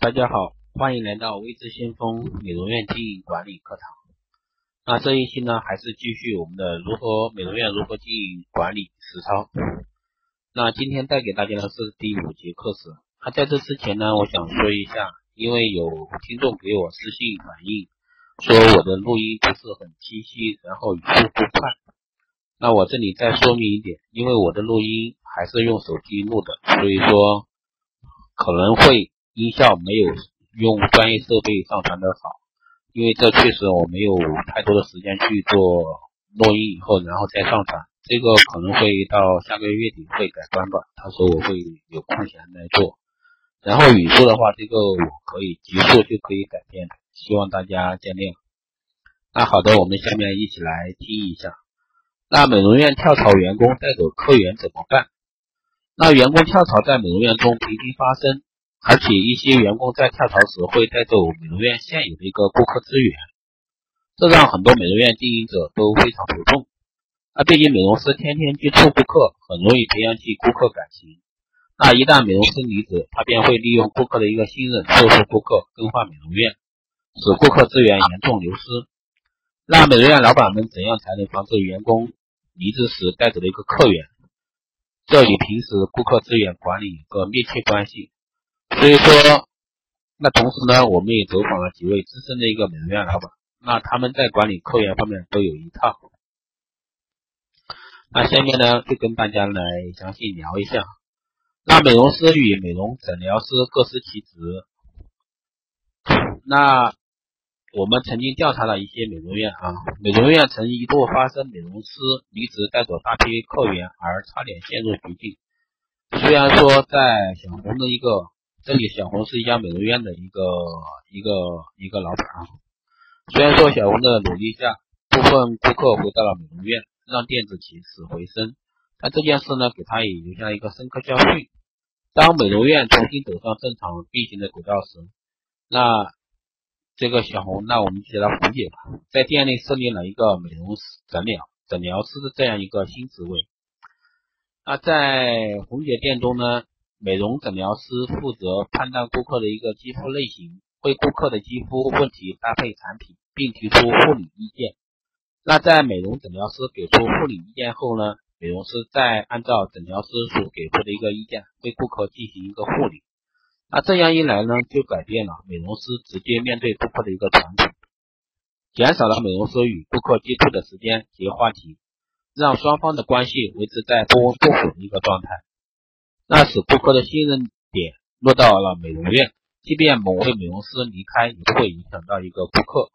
大家好，欢迎来到微知先锋美容院经营管理课堂。那这一期呢，还是继续我们的如何美容院如何经营管理实操。那今天带给大家的是第五节课时。那在这之前呢，我想说一下，因为有听众给我私信反映，说我的录音不是很清晰，然后语速不快。那我这里再说明一点，因为我的录音还是用手机录的，所以说可能会音效没有用专业设备上传的好，因为这确实我没有太多的时间去做录音以后然后再上传，这个可能会到下个月月底会改观吧，他说我会有空闲来做。然后语速的话，这个我可以极速就可以改变，希望大家见谅。那好的，我们下面一起来听一下。那美容院跳槽员工带走客源怎么办？那员工跳槽在美容院中频频发生，而且一些员工在跳槽时会带走美容院现有的一个顾客资源，这让很多美容院经营者都非常头痛。那毕竟美容师天天接触顾客，很容易培养起顾客感情。那一旦美容师离职，他便会利用顾客的一个信任，说服顾客更换美容院，使顾客资源严重流失。那美容院老板们怎样才能防止员工？离职时带走的一个客源，这与平时顾客资源管理有个密切关系。所以说，那同时呢，我们也走访了几位资深的一个美容院老板，那他们在管理客源方面都有一套。那下面呢，就跟大家来详细聊一下。那美容师与美容诊疗师各司其职，那。我们曾经调查了一些美容院啊，美容院曾一度发生美容师离职带走大批客源而差点陷入绝境。虽然说在小红的一个这里，小红是一家美容院的一个一个一个老板啊。虽然说小红的努力下，部分顾客回到了美容院，让店子起死回生，但这件事呢，给他也留下了一个深刻教训。当美容院重新走上正常运行的轨道时，那。这个小红，那我们就叫她红姐吧，在店内设立了一个美容诊疗诊疗师的这样一个新职位。那在红姐店中呢，美容诊疗师负责判断顾客的一个肌肤类型，为顾客的肌肤问题搭配产品，并提出护理意见。那在美容诊疗师给出护理意见后呢，美容师再按照诊疗师所给出的一个意见，为顾客进行一个护理。那这样一来呢，就改变了美容师直接面对顾客的一个传统，减少了美容师与顾客接触的时间及话题，让双方的关系维持在不温不火的一个状态。那使顾客的信任点落到了美容院，即便某位美容师离开，也不会影响到一个顾客。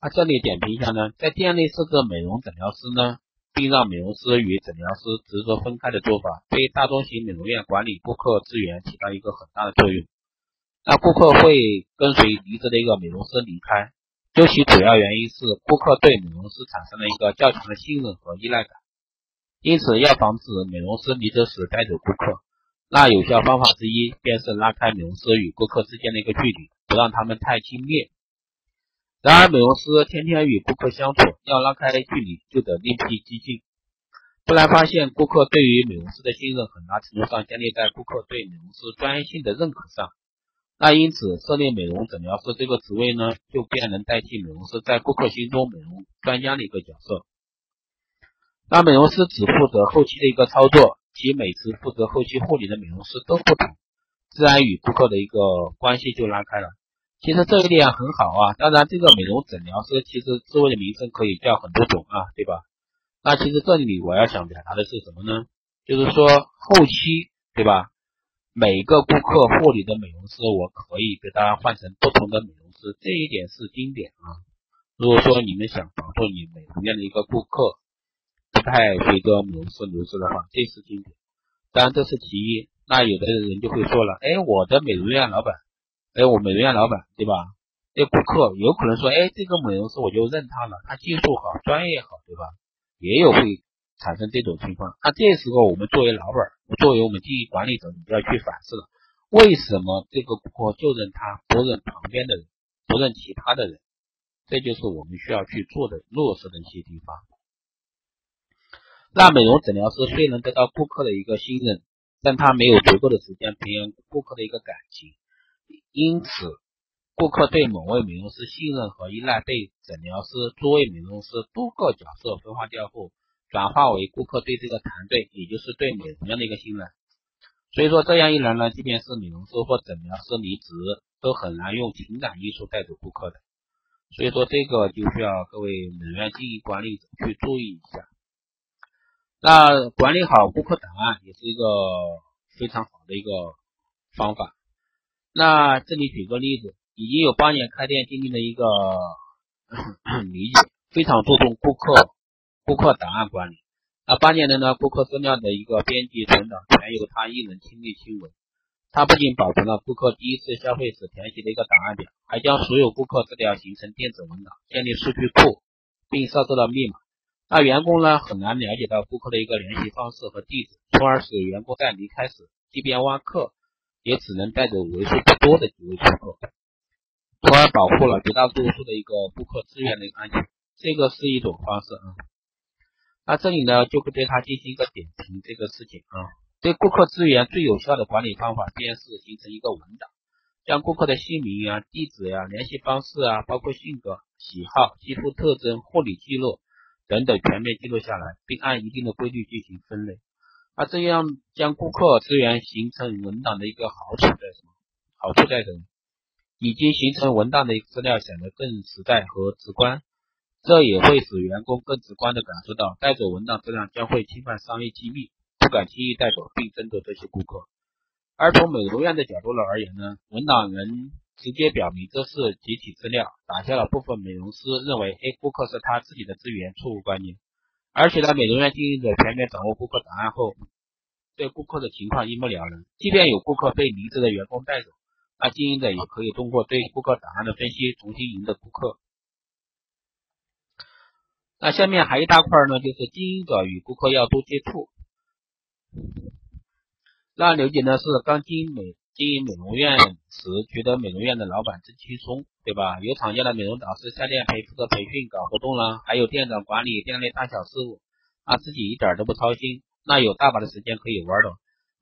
那这里点评一下呢，在店内设置美容诊疗师呢。并让美容师与诊疗师职责分开的做法，对大中型美容院管理顾客资源起到一个很大的作用。那顾客会跟随离职的一个美容师离开，究其主要原因是顾客对美容师产生了一个较强的信任和依赖感。因此，要防止美容师离职时带走顾客，那有效方法之一便是拉开美容师与顾客之间的一个距离，不让他们太亲密。然而，美容师天天与顾客相处，要拉开距离就得另辟蹊径，不然发现顾客对于美容师的信任很大程度上建立在顾客对美容师专业性的认可上。那因此，设立美容诊疗师这个职位呢，就便能代替美容师在顾客心中美容专家的一个角色。那美容师只负责后期的一个操作，其每次负责后期护理的美容师都不同，自然与顾客的一个关系就拉开了。其实这一点很好啊，当然这个美容诊疗师其实职位的名称可以叫很多种啊，对吧？那其实这里我要想表达的是什么呢？就是说后期对吧？每个顾客护理的美容师，我可以给大家换成不同的美容师，这一点是经典啊。如果说你们想保证你美容院的一个顾客不太随着美容师流失的话，这是经典。当然这是其一，那有的人就会说了，哎，我的美容院老板。哎，我美容院老板对吧？这顾客有可能说，哎，这个美容师我就认他了，他技术好，专业好，对吧？也有会产生这种情况。那这时候我们作为老板，作为我们经营管理者，你就要去反思了，为什么这个顾客就认他，不认旁边的人，不认其他的人？这就是我们需要去做的落实的一些地方。那美容诊疗师虽能得到顾客的一个信任，但他没有足够的时间培养顾客的一个感情。因此，顾客对某位美容师信任和依赖被诊疗师、诸位美容师多个角色分化掉后，转化为顾客对这个团队，也就是对美容院的一个信任。所以说这样一来呢，即便是美容师或诊疗师离职，都很难用情感因素带走顾客的。所以说这个就需要各位美容院经营管理者去注意一下。那管理好顾客档案也是一个非常好的一个方法。那这里举个例子，已经有八年开店经历的一个 理解，非常注重顾客顾客档案管理。那八年的呢，顾客资料的一个编辑存档全由他一人亲力亲为。他不仅保存了顾客第一次消费时填写的一个档案表，还将所有顾客资料形成电子文档，建立数据库，并设置了密码。那员工呢，很难了解到顾客的一个联系方式和地址，从而使员工在离开时，即便挖客，也只能带走为数不多的几位顾客，从而保护了绝大多数的一个顾客资源的一个安全。这个是一种方式啊。那这里呢，就会对他进行一个点评这个事情啊。对顾客资源最有效的管理方法，便是形成一个文档，将顾客的姓名啊、地址呀、联系方式啊，包括性格、喜好、肌肤特征、护理记录等等全面记录下来，并按一定的规律进行分类。那这样将顾客资源形成文档的一个好处在什么？好处在什么？已经形成文档的一个资料显得更实在和直观。这也会使员工更直观地感受到带走文档质量将会侵犯商业机密，不敢轻易带走并争夺这些顾客。而从美容院的角度来而言呢，文档能直接表明这是集体资料，打消了部分美容师认为哎顾客是他自己的资源错误观念。而且呢，美容院经营者全面掌握顾客档案后，对顾客的情况一目了然。即便有顾客被离职的员工带走，那经营者也可以通过对顾客档案的分析，重新赢得顾客。那下面还一大块呢，就是经营者与顾客要多接触。那刘姐呢是刚经营美经营美容院时，觉得美容院的老板真轻松，对吧？有厂家的美容导师下店陪负责培训搞活动啦，还有店长管理店内大小事务，啊自己一点都不操心，那有大把的时间可以玩了。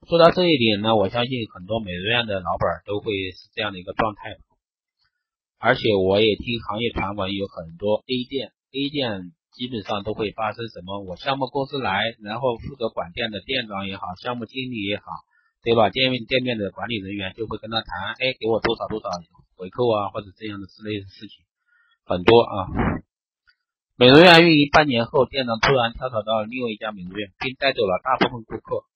说到这一点呢，我相信很多美容院的老板都会是这样的一个状态。而且我也听行业传闻，有很多 A 店 A 店。基本上都会发生什么？我项目公司来，然后负责管店的店长也好，项目经理也好，对吧？店面店面的管理人员就会跟他谈，哎，给我多少多少回扣啊，或者这样的之类的事情很多啊。美容院运营半年后，店长突然跳槽到另外一家美容院，并带走了大部分顾客。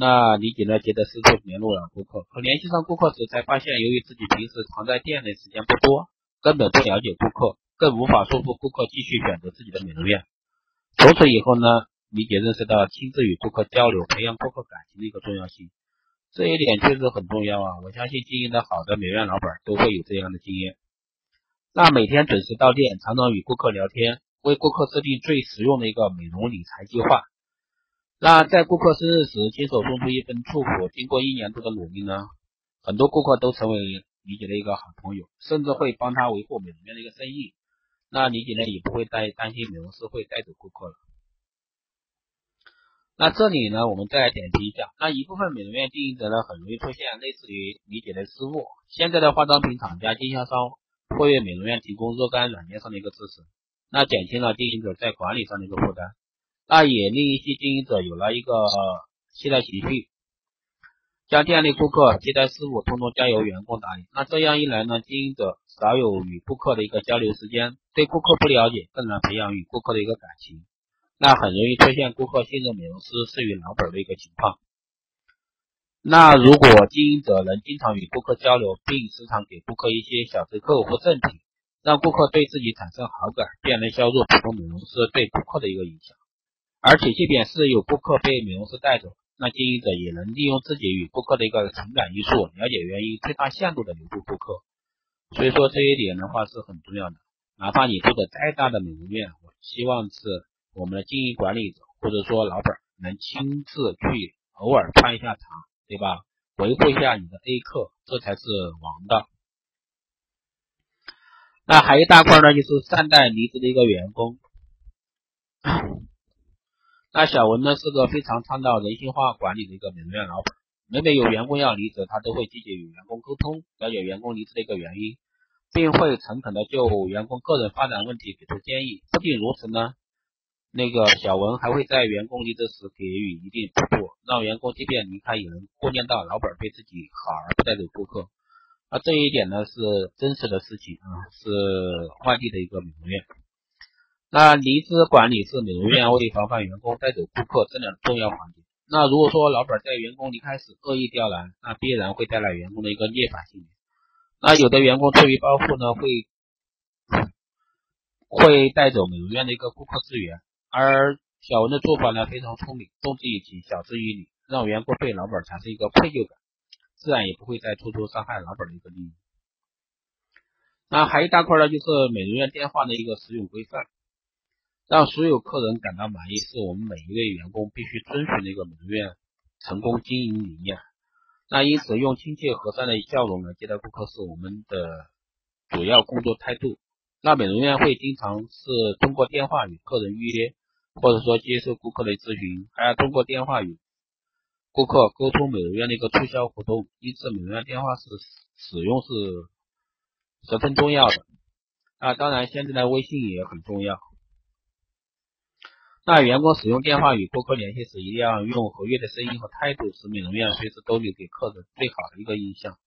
那李姐呢，接着四处联络了顾客，可联系上顾客时，才发现由于自己平时常在店内时间不多，根本不了解顾客。更无法说服顾客继续选择自己的美容院。从此以后呢，李姐认识到亲自与顾客交流、培养顾客感情的一个重要性。这一点确实很重要啊！我相信经营的好的美容院老板都会有这样的经验。那每天准时到店，常常与顾客聊天，为顾客制定最实用的一个美容理财计划。那在顾客生日时亲手送出一份祝福，经过一年多的努力呢，很多顾客都成为李姐的一个好朋友，甚至会帮他维护美容院的一个生意。那李姐呢也不会担担心美容师会带走顾客了。那这里呢，我们再来点评一下，那一部分美容院经营者呢，很容易出现类似于理解的失误。现在的化妆品厂家经销商会为美容院提供若干软件上的一个支持，那减轻了经营者在管理上的一个负担，那也令一些经营者有了一个懈怠情绪。将店内顾客接待事务通通交由员工打理，那这样一来呢，经营者少有与顾客的一个交流时间，对顾客不了解，更难培养与顾客的一个感情，那很容易出现顾客信任美容师是与老本的一个情况。那如果经营者能经常与顾客交流，并时常给顾客一些小折扣或赠品，让顾客对自己产生好感，便能削弱普通美容师对顾客的一个影响。而且，即便是有顾客被美容师带走。那经营者也能利用自己与顾客的一个情感因素，了解原因，最大限度的留住顾客。所以说这一点的话是很重要的。哪怕你做的再大的美容院，我希望是我们的经营管理者或者说老板能亲自去偶尔串一下场，对吧？维护一下你的 A 客，这才是王道。那还有一大块呢，就是善待离职的一个员工。那小文呢是个非常倡导人性化管理的一个美容院老板，每每有员工要离职，他都会积极与员工沟通，了解员工离职的一个原因，并会诚恳的就员工个人发展问题给出建议。不仅如此呢，那个小文还会在员工离职时给予一定补助，让员工即便离开也能顾念到老板对自己好而不带走顾客。那，这一点呢是真实的事情啊，是外地的一个美容院。那离职管理是美容院为防范员工带走顾客质量的重要环节。那如果说老板在员工离开时恶意刁难，那必然会带来员工的一个逆反心理。那有的员工出于报复呢，会会带走美容院的一个顾客资源。而小文的做法呢非常聪明，动之以情，晓之以理，让员工对老板产生一个愧疚感。自然也不会再做出伤害老板的一个利益。那还一大块呢，就是美容院电话的一个使用规范，让所有客人感到满意，是我们每一位员工必须遵循的一个美容院成功经营理念。那因此，用亲切和善的笑容来接待顾客是我们的主要工作态度。那美容院会经常是通过电话与客人预约，或者说接受顾客的咨询，还要通过电话与。顾客沟通美容院的一个促销活动，因此美容院电话是使用是十分重要的。那，当然现在的微信也很重要。那员工使用电话与顾客联系时，一定要用活跃的声音和态度，使美容院随时都留给客人最好的一个印象。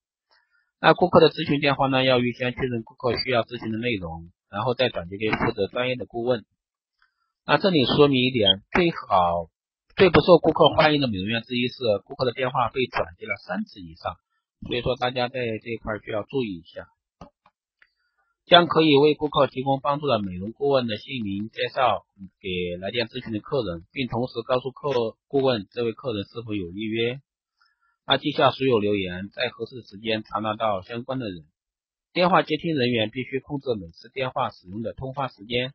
那顾客的咨询电话呢，要预先确认顾客需要咨询的内容，然后再转接给负责专业的顾问。那这里说明一点，最好。最不受顾客欢迎的美容院之一是顾客的电话被转接了三次以上，所以说大家在这一块需要注意一下。将可以为顾客提供帮助的美容顾问的姓名介绍给来电咨询的客人，并同时告诉客顾问这位客人是否有预约。那记下所有留言，在合适的时间传达到相关的人。电话接听人员必须控制每次电话使用的通话时间。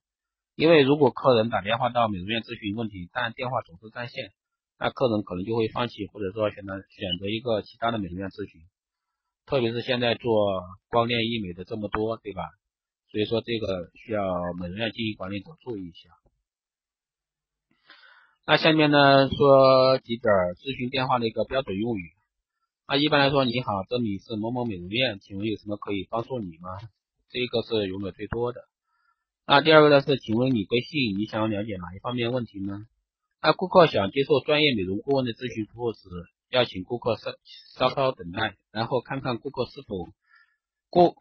因为如果客人打电话到美容院咨询问题，但电话总是占线，那客人可能就会放弃，或者说选择选择一个其他的美容院咨询。特别是现在做光电医美的这么多，对吧？所以说这个需要美容院经营管理者注意一下。那下面呢说几点咨询电话的一个标准用语。那一般来说，你好，这里是某某美容院，请问有什么可以帮助你吗？这个是用的最多的。那第二个呢是，请问你贵姓？你想要了解哪一方面问题呢？那顾客想接受专业美容顾问的咨询服务时，要请顾客稍稍稍等待，然后看看顾客是否顾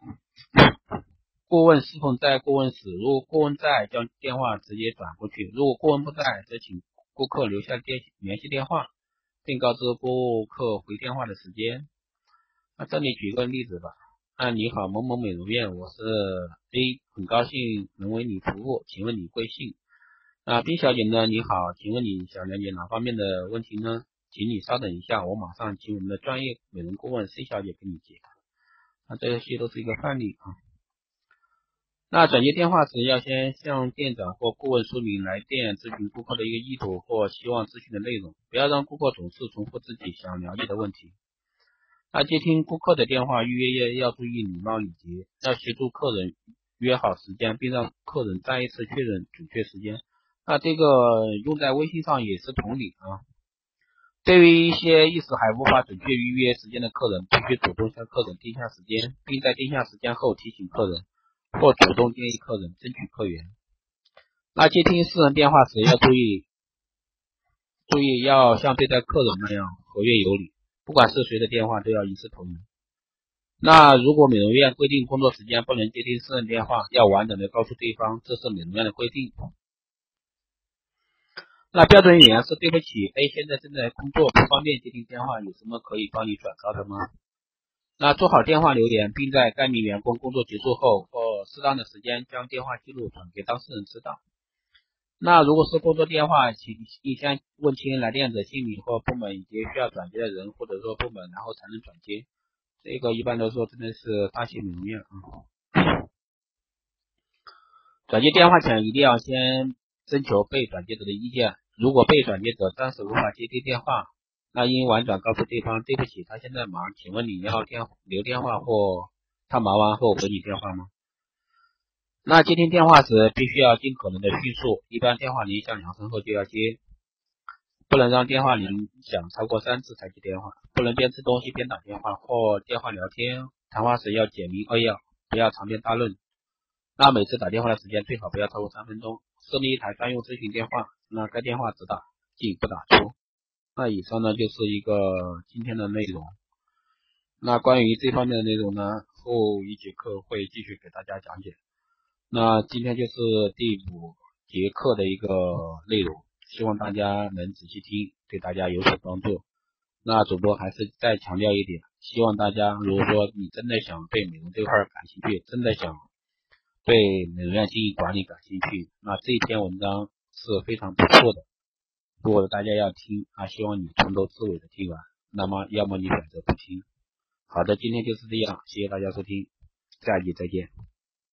顾问是否在顾问室。如果顾问在，将电话直接转过去；如果顾问不在，则请顾客留下电联系电话，并告知顾客回电话的时间。那这里举个例子吧。啊，你好，某某美容院，我是 A，很高兴能为你服务，请问你贵姓？啊，B 小姐呢？你好，请问你想了解哪方面的问题呢？请你稍等一下，我马上请我们的专业美容顾问 C 小姐给你解答。那这些都是一个范例啊。那转接电话时，要先向店长或顾问说明来电咨询顾客的一个意图或希望咨询的内容，不要让顾客总是重复自己想了解的问题。那接听顾客的电话预约要要注意礼貌礼节，要协助客人约好时间，并让客人再一次确认准确时间。那这个用在微信上也是同理啊。对于一些一时还无法准确预约时间的客人，必须主动向客人定下时间，并在定下时间后提醒客人，或主动建议客人争取客源。那接听私人电话时要注意，注意要像对待客人那样和悦有礼。不管是谁的电话都要一视同仁。那如果美容院规定工作时间不能接听私人电话，要完整的告诉对方这是美容院的规定。那标准语言是对不起，A 现在正在工作，不方便接听电话，有什么可以帮你转告的吗？那做好电话留言，并在该名员工工作结束后或适当的时间将电话记录转给当事人知道。那如果是工作电话，请你先问清来电者姓名或部门以及需要转接的人或者说部门，然后才能转接。这个一般来说真的是大型美容院啊。转接电话前一定要先征求被转接者的意见。如果被转接者暂时无法接听电话，那应婉转告诉对方对不起，他现在忙，请问你要电留电话或他忙完后回你电话吗？那接听电话时，必须要尽可能的迅速，一般电话铃响两声后就要接。不能让电话铃响超过三次才接电话，不能边吃东西边打电话或电话聊天。谈话时要简明扼要，不要长篇大论。那每次打电话的时间最好不要超过三分钟。设立一台专用咨询电话，那该电话只打进不打出。那以上呢就是一个今天的内容。那关于这方面的内容呢，后一节课会继续给大家讲解。那今天就是第五节课的一个内容，希望大家能仔细听，对大家有所帮助。那主播还是再强调一点，希望大家如果说你真的想对美容这块感兴趣，真的想对美容院经营管理感兴趣，那这篇文章是非常不错的。如果大家要听啊，希望你从头至尾的听完。那么，要么你选择不听。好的，今天就是这样，谢谢大家收听，下集再见。